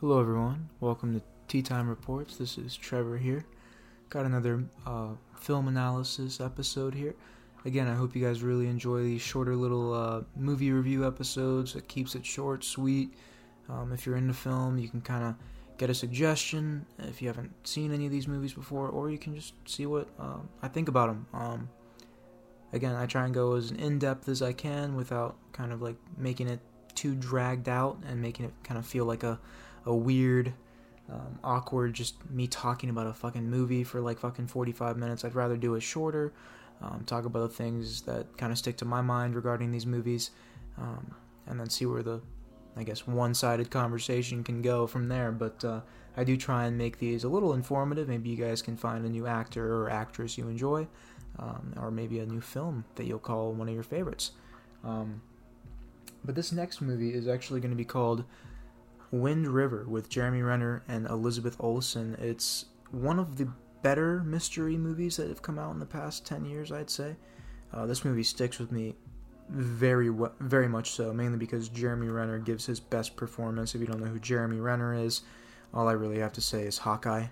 Hello, everyone. Welcome to Tea Time Reports. This is Trevor here. Got another uh, film analysis episode here. Again, I hope you guys really enjoy these shorter little uh, movie review episodes. It keeps it short, sweet. Um, if you're into film, you can kind of get a suggestion if you haven't seen any of these movies before, or you can just see what uh, I think about them. Um, again, I try and go as in depth as I can without kind of like making it too dragged out and making it kind of feel like a a weird, um, awkward, just me talking about a fucking movie for like fucking 45 minutes. I'd rather do it shorter, um, talk about the things that kind of stick to my mind regarding these movies, um, and then see where the, I guess, one sided conversation can go from there. But uh, I do try and make these a little informative. Maybe you guys can find a new actor or actress you enjoy, um, or maybe a new film that you'll call one of your favorites. Um, but this next movie is actually going to be called Wind River with Jeremy Renner and Elizabeth Olsen. It's one of the better mystery movies that have come out in the past 10 years, I'd say. Uh, this movie sticks with me very very much so, mainly because Jeremy Renner gives his best performance. If you don't know who Jeremy Renner is, all I really have to say is Hawkeye.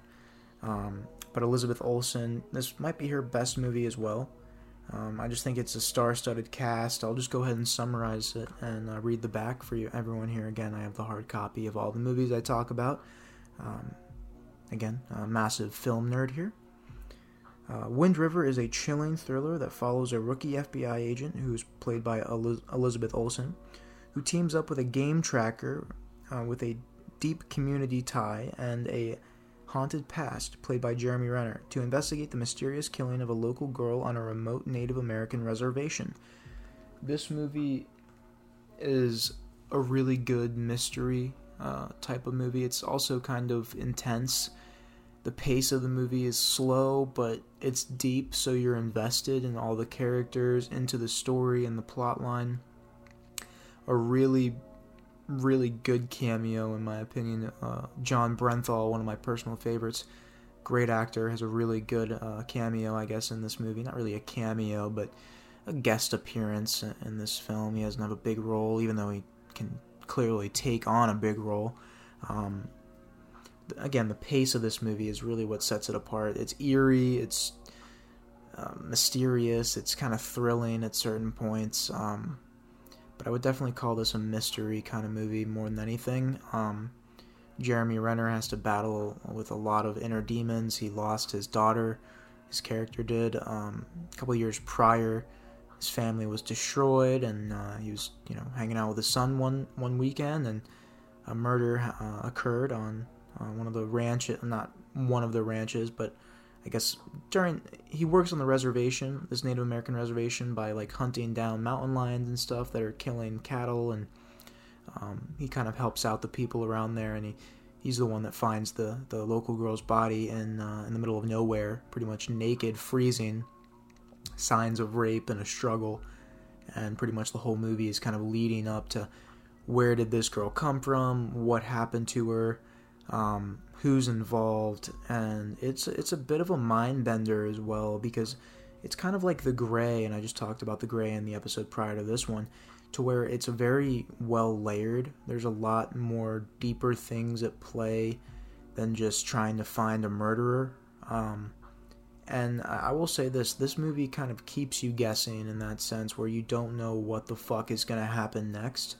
Um, but Elizabeth Olsen, this might be her best movie as well. Um, I just think it's a star-studded cast. I'll just go ahead and summarize it and uh, read the back for you, everyone here. Again, I have the hard copy of all the movies I talk about. Um, again, a massive film nerd here. Uh, Wind River is a chilling thriller that follows a rookie FBI agent who's played by Eliz- Elizabeth Olsen, who teams up with a game tracker uh, with a deep community tie and a Haunted Past, played by Jeremy Renner, to investigate the mysterious killing of a local girl on a remote Native American reservation. This movie is a really good mystery uh, type of movie. It's also kind of intense. The pace of the movie is slow, but it's deep, so you're invested in all the characters, into the story and the plot line. A really really good cameo in my opinion. Uh, Jon Bernthal, one of my personal favorites, great actor, has a really good uh, cameo, I guess, in this movie. Not really a cameo, but a guest appearance in this film. He doesn't have a big role, even though he can clearly take on a big role. Um, again, the pace of this movie is really what sets it apart. It's eerie, it's uh, mysterious, it's kind of thrilling at certain points. Um, but I would definitely call this a mystery kind of movie more than anything. Um, Jeremy Renner has to battle with a lot of inner demons. He lost his daughter, his character did. Um, a couple years prior, his family was destroyed, and uh, he was, you know, hanging out with his son one one weekend, and a murder uh, occurred on uh, one of the ranches, not one of the ranches, but I guess during he works on the reservation, this Native American reservation, by like hunting down mountain lions and stuff that are killing cattle, and um, he kind of helps out the people around there, and he he's the one that finds the the local girl's body in uh, in the middle of nowhere, pretty much naked, freezing, signs of rape and a struggle, and pretty much the whole movie is kind of leading up to where did this girl come from, what happened to her. Um, who's involved, and it's it's a bit of a mind bender as well because it's kind of like the Grey, and I just talked about the Grey in the episode prior to this one, to where it's a very well layered. There's a lot more deeper things at play than just trying to find a murderer. Um, and I will say this: this movie kind of keeps you guessing in that sense, where you don't know what the fuck is gonna happen next.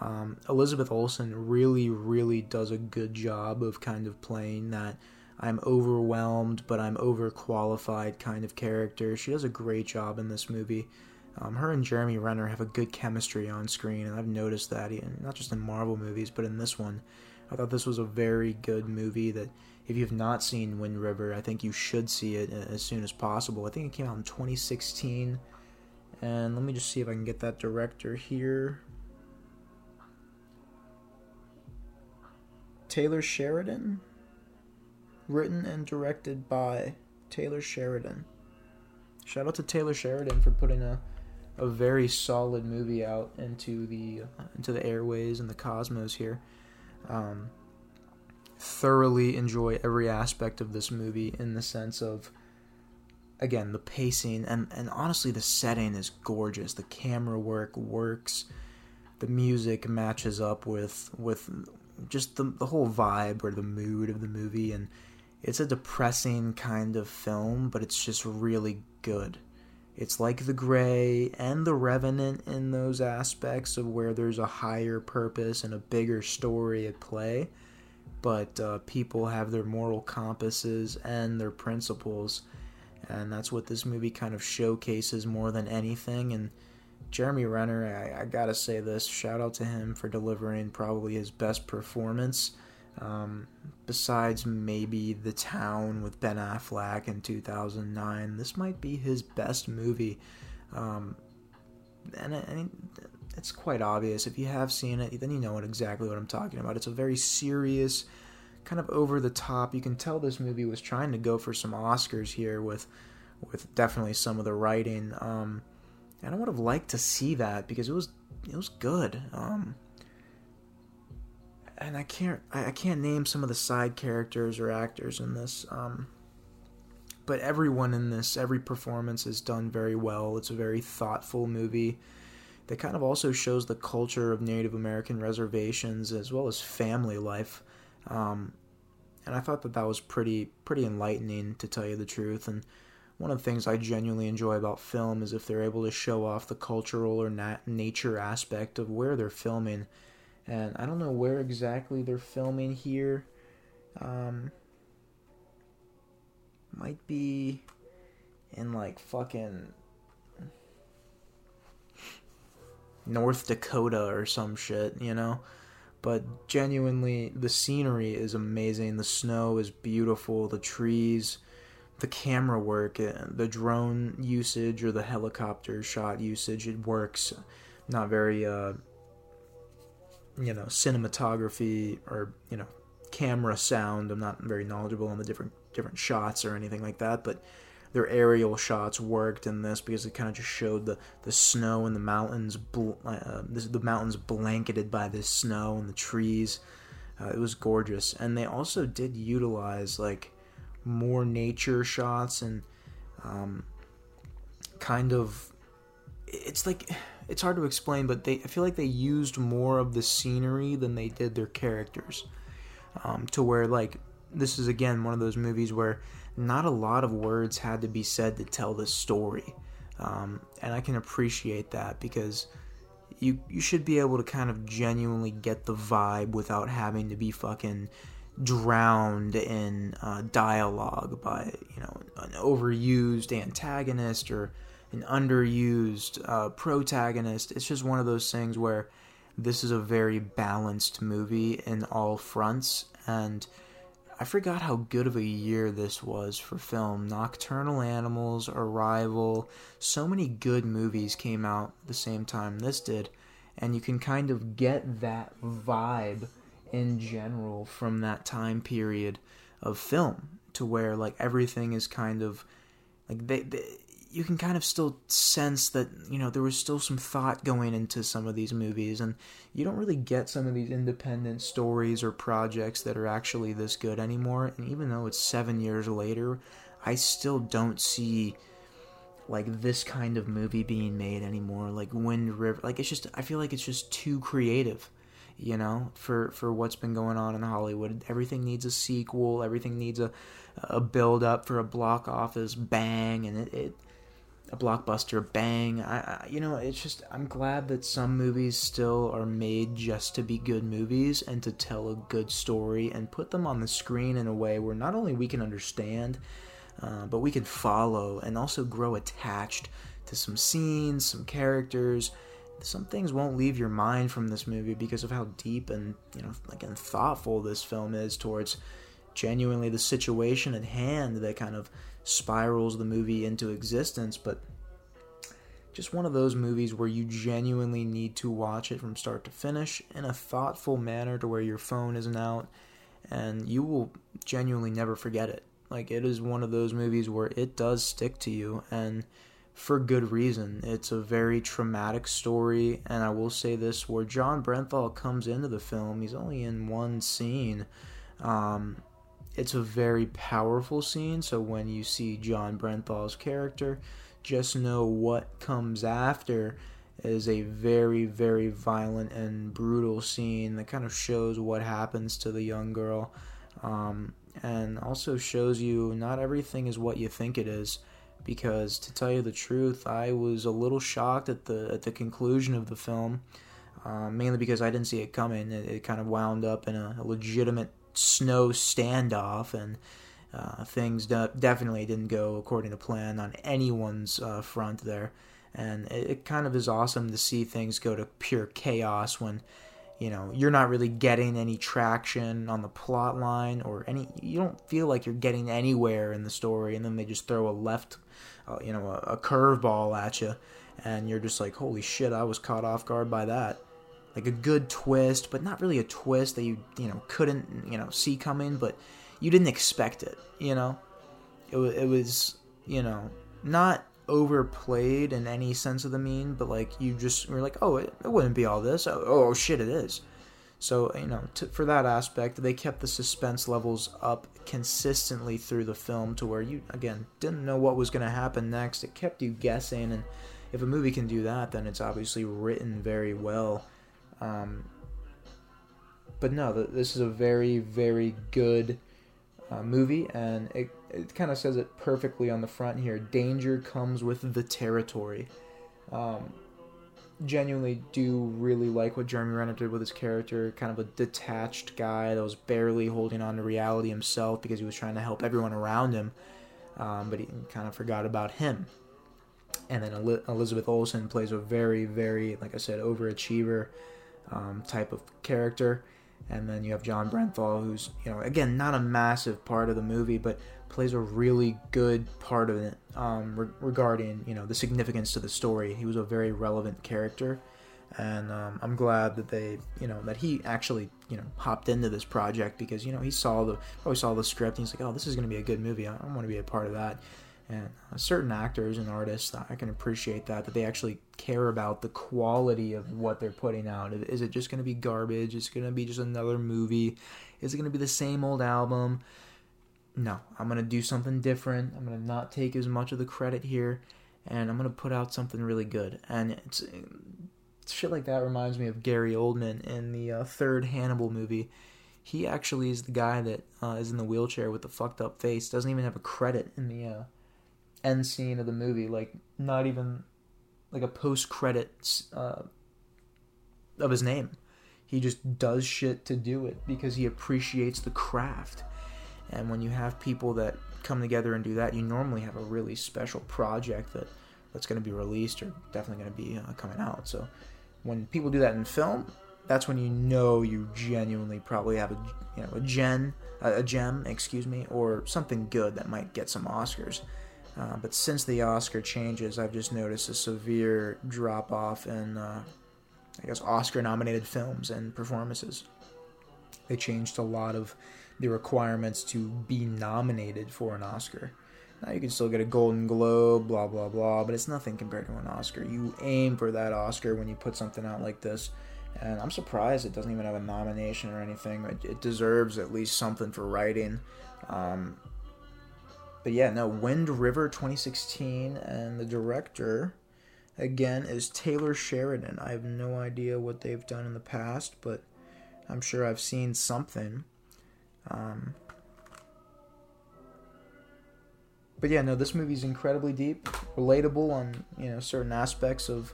Um, Elizabeth Olsen really, really does a good job of kind of playing that I'm overwhelmed, but I'm overqualified kind of character. She does a great job in this movie. Um, her and Jeremy Renner have a good chemistry on screen, and I've noticed that, not just in Marvel movies, but in this one. I thought this was a very good movie that if you've not seen Wind River, I think you should see it as soon as possible. I think it came out in 2016. And let me just see if I can get that director here. Taylor Sheridan. Written and directed by Taylor Sheridan. Shout out to Taylor Sheridan for putting a a very solid movie out into the into the airways and the cosmos here. Um, thoroughly enjoy every aspect of this movie in the sense of again the pacing and and honestly the setting is gorgeous. The camera work works. The music matches up with with just the the whole vibe or the mood of the movie, and it's a depressing kind of film, but it's just really good. It's like The Grey and The Revenant in those aspects of where there's a higher purpose and a bigger story at play, but uh, people have their moral compasses and their principles, and that's what this movie kind of showcases more than anything. And Jeremy Renner, I, I gotta say this shout out to him for delivering probably his best performance. Um, besides maybe The Town with Ben Affleck in 2009, this might be his best movie. Um, and, and it's quite obvious. If you have seen it, then you know exactly what I'm talking about. It's a very serious, kind of over the top. You can tell this movie was trying to go for some Oscars here with, with definitely some of the writing. Um, and I would have liked to see that because it was it was good. Um, and I can't I, can't name some of the side characters or actors in this. Um, but everyone in this, every performance is done very well. It's a very thoughtful movie that kind of also shows the culture of Native American reservations as well as family life. Um, and I thought that that was pretty pretty enlightening to tell you the truth. And one of the things I genuinely enjoy about film is if they're able to show off the cultural or nat- nature aspect of where they're filming. And I don't know where exactly they're filming here. Um, might be in like fucking North Dakota or some shit, you know? But genuinely, the scenery is amazing. The snow is beautiful. The trees the camera work, the drone usage or the helicopter shot usage, it works. Not very, uh, you know, cinematography or you know, camera sound. I'm not very knowledgeable on the different different shots or anything like that, but their aerial shots worked in this because it kind of just showed the, the snow and the mountains, bl- uh, this, the mountains blanketed by the snow and the trees. Uh, it was gorgeous, and they also did utilize like more nature shots and um, kind of it's like it's hard to explain but they i feel like they used more of the scenery than they did their characters. Um, to where like this is again one of those movies where not a lot of words had to be said to tell the story. Um, and i can appreciate that because you you should be able to kind of genuinely get the vibe without having to be fucking drowned in uh, dialogue by you know an overused antagonist or an underused uh, protagonist. It's just one of those things where this is a very balanced movie in all fronts, and I forgot how good of a year this was for film. Nocturnal Animals, Arrival, so many good movies came out the same time this did, and you can kind of get that vibe in general from that time period of film to where like everything is kind of like they, they you can kind of still sense that you know there was still some thought going into some of these movies and you don't really get some of these independent stories or projects that are actually this good anymore and even though it's 7 years later I still don't see like this kind of movie being made anymore. Like Wind River like it's just I feel like it's just too creative you know, for for what's been going on in Hollywood. Everything needs a sequel. Everything needs a a build up for a block office bang, and it, it a blockbuster bang. I, I, you know, it's just I'm glad that some movies still are made just to be good movies and to tell a good story and put them on the screen in a way where not only we can understand, uh, but we can follow and also grow attached to some scenes, some characters some things won't leave your mind from this movie because of how deep and you know again thoughtful this film is towards genuinely the situation at hand that kind of spirals the movie into existence. But just one of those movies where you genuinely need to watch it from start to finish in a thoughtful manner to where your phone isn't out and you will genuinely never forget it. Like it is one of those movies where it does stick to you and for good reason. It's a very traumatic story, and I will say this: where Jon Bernthal comes into the film, he's only in one scene. Um, it's a very powerful scene, so when you see Jon Bernthal's character, just know what comes after is a very, very violent and brutal scene that kind of shows what happens to the young girl. Um, and also shows you not everything is what you think it is. Because to tell you the truth, I was a little shocked at the at the conclusion of the film, uh, mainly because I didn't see it coming. It, it kind of wound up in a, a legitimate snow standoff, and uh, things de- definitely didn't go according to plan on anyone's uh, front there and it, it, kind of is awesome to see things go to pure chaos when you know you're not really getting any traction on the plot line or any you don't feel like you're getting anywhere in the story and then they just throw a left uh, you know a, a curveball at you and you're just like holy shit i was caught off guard by that. Like a good twist but not really a twist that you you know couldn't you know see coming but you didn't expect it you know? It, it was you know not overplayed in any sense of the mean, but like you just were like, oh, it, it wouldn't be all this. Oh, oh shit, it is. So you know, for that aspect, they kept the suspense levels up consistently through the film to where you again didn't know what was going to happen next. It kept you guessing, and if a movie can do that, then it's obviously written very well. Um, but no, this is a very, very good uh, movie, and it it kind of says it perfectly on the front here. Danger comes with the territory. Um, genuinely do really like what Jeremy Renner did with his character. Kind of a detached guy that was barely holding on to reality himself because he was trying to help everyone around him, um, but he kind of forgot about him. And then Elizabeth Olsen plays a very, very, like I said, overachiever um, type of character. And then you have Jon Bernthal, who's, you know, again, not a massive part of the movie, but plays a really good part of it um, re- regarding you know the significance to the story. He was a very relevant character, and um, I'm glad that they you know that he actually you know hopped into this project because you know he saw the probably saw the script and he's like, oh, this is going to be a good movie. I, I want to be a part of that. And uh, certain actors and artists, I can appreciate that that they actually care about the quality of what they're putting out. Is it just going to be garbage? Is it going to be just another movie? Is it going to be the same old album? No, I'm going to do something different. I'm going to not take as much of the credit here, and I'm going to put out something really good. And it's, shit like that reminds me of Gary Oldman in the uh, third Hannibal movie. He actually is the guy that uh, is in the wheelchair with the fucked up face. Doesn't even have a credit in the uh, end scene of the movie. Like not even like a post credits uh, of his name. He just does shit to do it because he appreciates the craft and when you have people that come together and do that, you normally have a really special project that that's going to be released or definitely going to be uh, coming out. So when people do that in film, that's when you know you genuinely probably have a you know a gen a, gem, excuse me, or something good that might get some Oscars. Uh, but since the Oscar changes, I've just noticed a severe drop off in, uh, I guess, Oscar nominated films and performances. They changed a lot of the requirements to be nominated for an Oscar. Now you can still get a Golden Globe, blah blah blah, but it's nothing compared to an Oscar. You aim for that Oscar when you put something out like this, and I'm surprised it doesn't even have a nomination or anything. It, it deserves at least something for writing. Um, but yeah, no, Wind River 2016, and the director again is Taylor Sheridan. I have no idea what they've done in the past, but I'm sure I've seen something. Um, but yeah, no, this movie's incredibly deep, relatable on you know certain aspects of,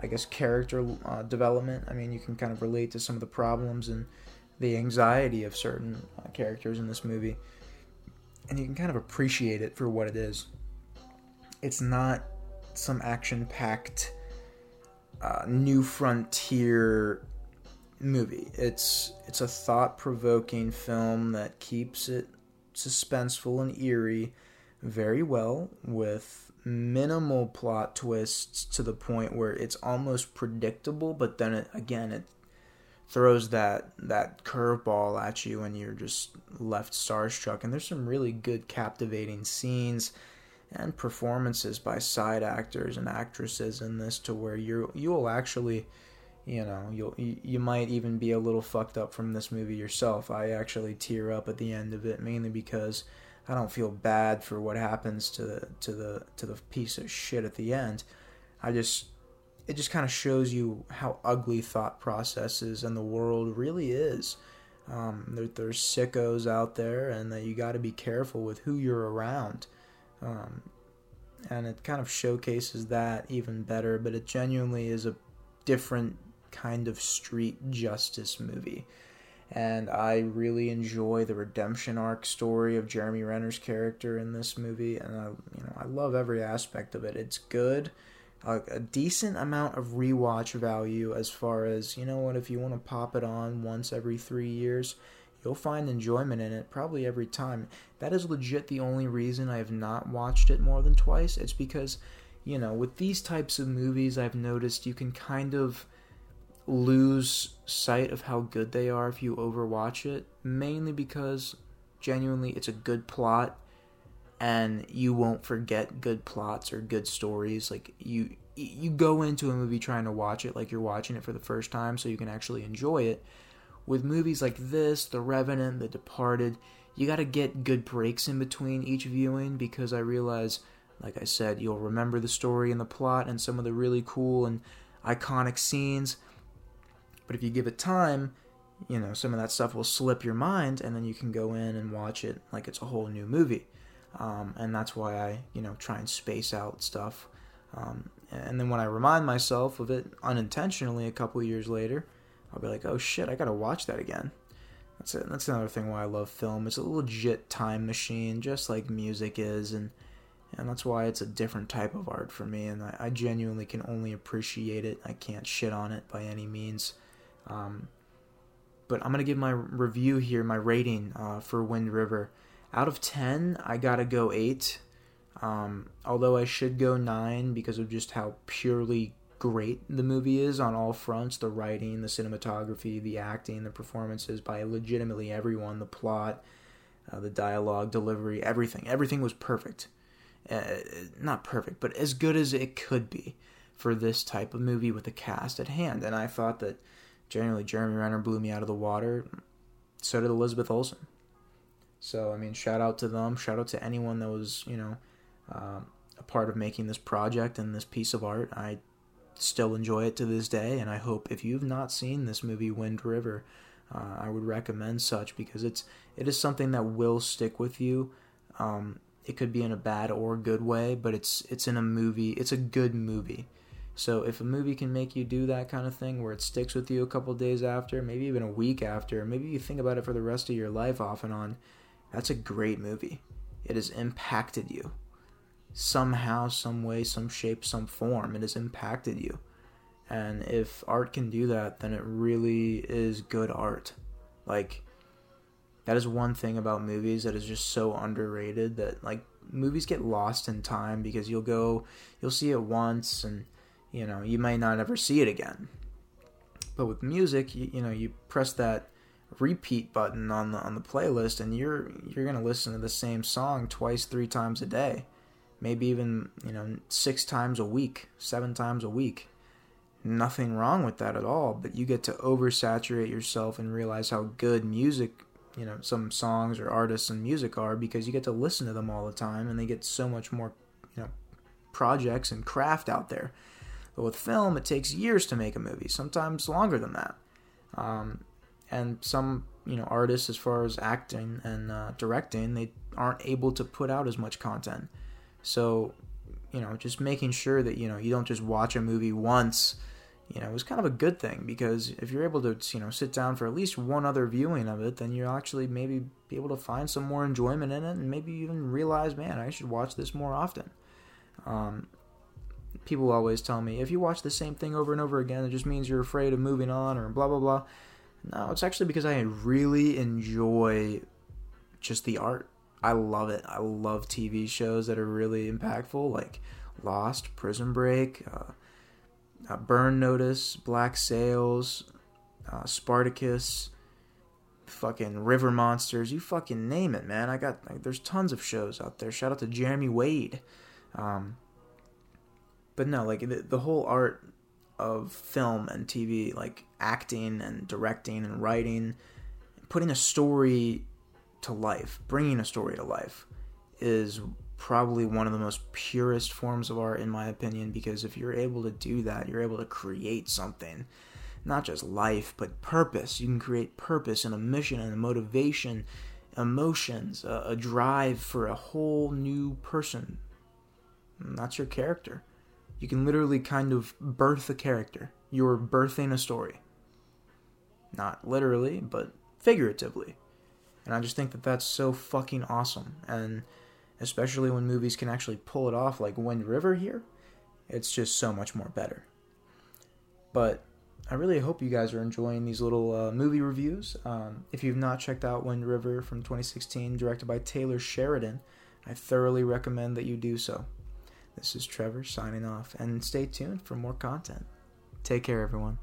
I guess, character uh, development. I mean, you can kind of relate to some of the problems and the anxiety of certain uh, characters in this movie, and you can kind of appreciate it for what it is. It's not some action-packed, uh, new frontier movie. It's it's a thought-provoking film that keeps it suspenseful and eerie very well with minimal plot twists to the point where it's almost predictable, but then it, again it throws that that curveball at you and you're just left starstruck and there's some really good captivating scenes and performances by side actors and actresses in this to where you you will actually you know you'll you might even be a little fucked up from this movie yourself i actually tear up at the end of it mainly because i don't feel bad for what happens to the to the to the piece of shit at the end i just it just kind of shows you how ugly thought processes and the world really is. Um, there, there's sickos out there, and that you got to be careful with who you're around. Um, and it kind of showcases that even better, but it genuinely is a different kind of street justice movie. And I really enjoy the redemption arc story of Jeremy Renner's character in this movie, and I, you know, I love every aspect of it. It's good, a, a decent amount of rewatch value as far as you know what if you want to pop it on once every three years, you'll find enjoyment in it probably every time. That is legit the only reason I have not watched it more than twice. It's because, you know, with these types of movies, I've noticed you can kind of lose sight of how good they are if you overwatch it, mainly because genuinely it's a good plot and you won't forget good plots or good stories. Like you you go into a movie trying to watch it like you're watching it for the first time so you can actually enjoy it. With movies like this the revenant the departed you got to get good breaks in between each viewing because i realize like i said you'll remember the story and the plot and some of the really cool and iconic scenes but if you give it time, you know, some of that stuff will slip your mind, and then you can go in and watch it like it's a whole new movie. Um, and that's why I, you know, try and space out stuff. Um, and then when I remind myself of it unintentionally a couple years later, I'll be like, oh shit, I gotta watch that again. That's it. That's another thing why I love film. It's a legit time machine, just like music is, and and that's why it's a different type of art for me. And I, I genuinely can only appreciate it. I can't shit on it by any means. Um, but I'm gonna give my review here, my rating uh, for Wind River. Out of ten, I gotta go eight. Um, although I should go nine because of just how purely great the movie is on all fronts the writing, the cinematography, the acting, the performances by legitimately everyone, the plot, uh, the dialogue, delivery, everything. Everything was perfect. Uh, not perfect, but as good as it could be for this type of movie with the cast at hand. And I thought that generally Jeremy Renner blew me out of the water. So did Elizabeth Olsen. So I mean, shout out to them. Shout out to anyone that was you know uh, a part of making this project and this piece of art. I still enjoy it to this day, and I hope if you've not seen this movie, Wind River, uh, I would recommend such because it's it is something that will stick with you. Um, it could be in a bad or good way, but it's it's in a movie. It's a good movie. So if a movie can make you do that kind of thing where it sticks with you a couple days after, maybe even a week after, maybe you think about it for the rest of your life off and on, that's a great movie. It has impacted you. Somehow, some way, some shape, some form, it has impacted you. And if art can do that, then it really is good art. Like, that is one thing about movies that is just so underrated that, like, movies get lost in time because you'll go, you'll see it once and you know you may not ever see it again. But with music you, you know you press that repeat button on the on the playlist and you're you're going to listen to the same song twice three times a day. Maybe even you know six times a week seven times a week. Nothing wrong with that at all but you get to oversaturate yourself and realize how good music you know some songs or artists and music are because you get to listen to them all the time and they get so much more you know projects and craft out there but with film, it takes years to make a movie, sometimes longer than that. Um, and some, you know, artists, as far as acting and uh, directing, they aren't able to put out as much content. So, you know, just making sure that you know you don't just watch a movie once. You know, is kind of a good thing because if you're able to, you know, sit down for at least one other viewing of it, then you'll actually maybe be able to find some more enjoyment in it, and maybe even realize, man, I should watch this more often. Um, people always tell me if you watch the same thing over and over again, it just means you're afraid of moving on or blah blah blah. No, it's actually because I really enjoy just the art. I love it. I love TV shows that are really impactful, like Lost, Prison Break, uh, uh, Burn Notice, Black Sails, uh, Spartacus, fucking River Monsters. You fucking name it, man. I got like, there's tons of shows out there. Shout out to Jeremy Wade. Um, but no, like the, the whole art of film and TV, like acting and directing and writing, putting a story to life, bringing a story to life, is probably one of the most purest forms of art, in my opinion, because if you're able to do that, you're able to create something. Not just life, but purpose. You can create purpose and a mission and a motivation, emotions, a, a drive for a whole new person. And that's your character. You can literally kind of birth a character. You're birthing a story. Not literally, but figuratively. And I just think that that's so fucking awesome. And especially when movies can actually pull it off, like Wind River here, it's just so much more better. But I really hope you guys are enjoying these little uh, movie reviews. Um, if you've not checked out Wind River from 2016, directed by Taylor Sheridan, I thoroughly recommend that you do so. This is Trevor signing off, and stay tuned for more content. Take care, everyone.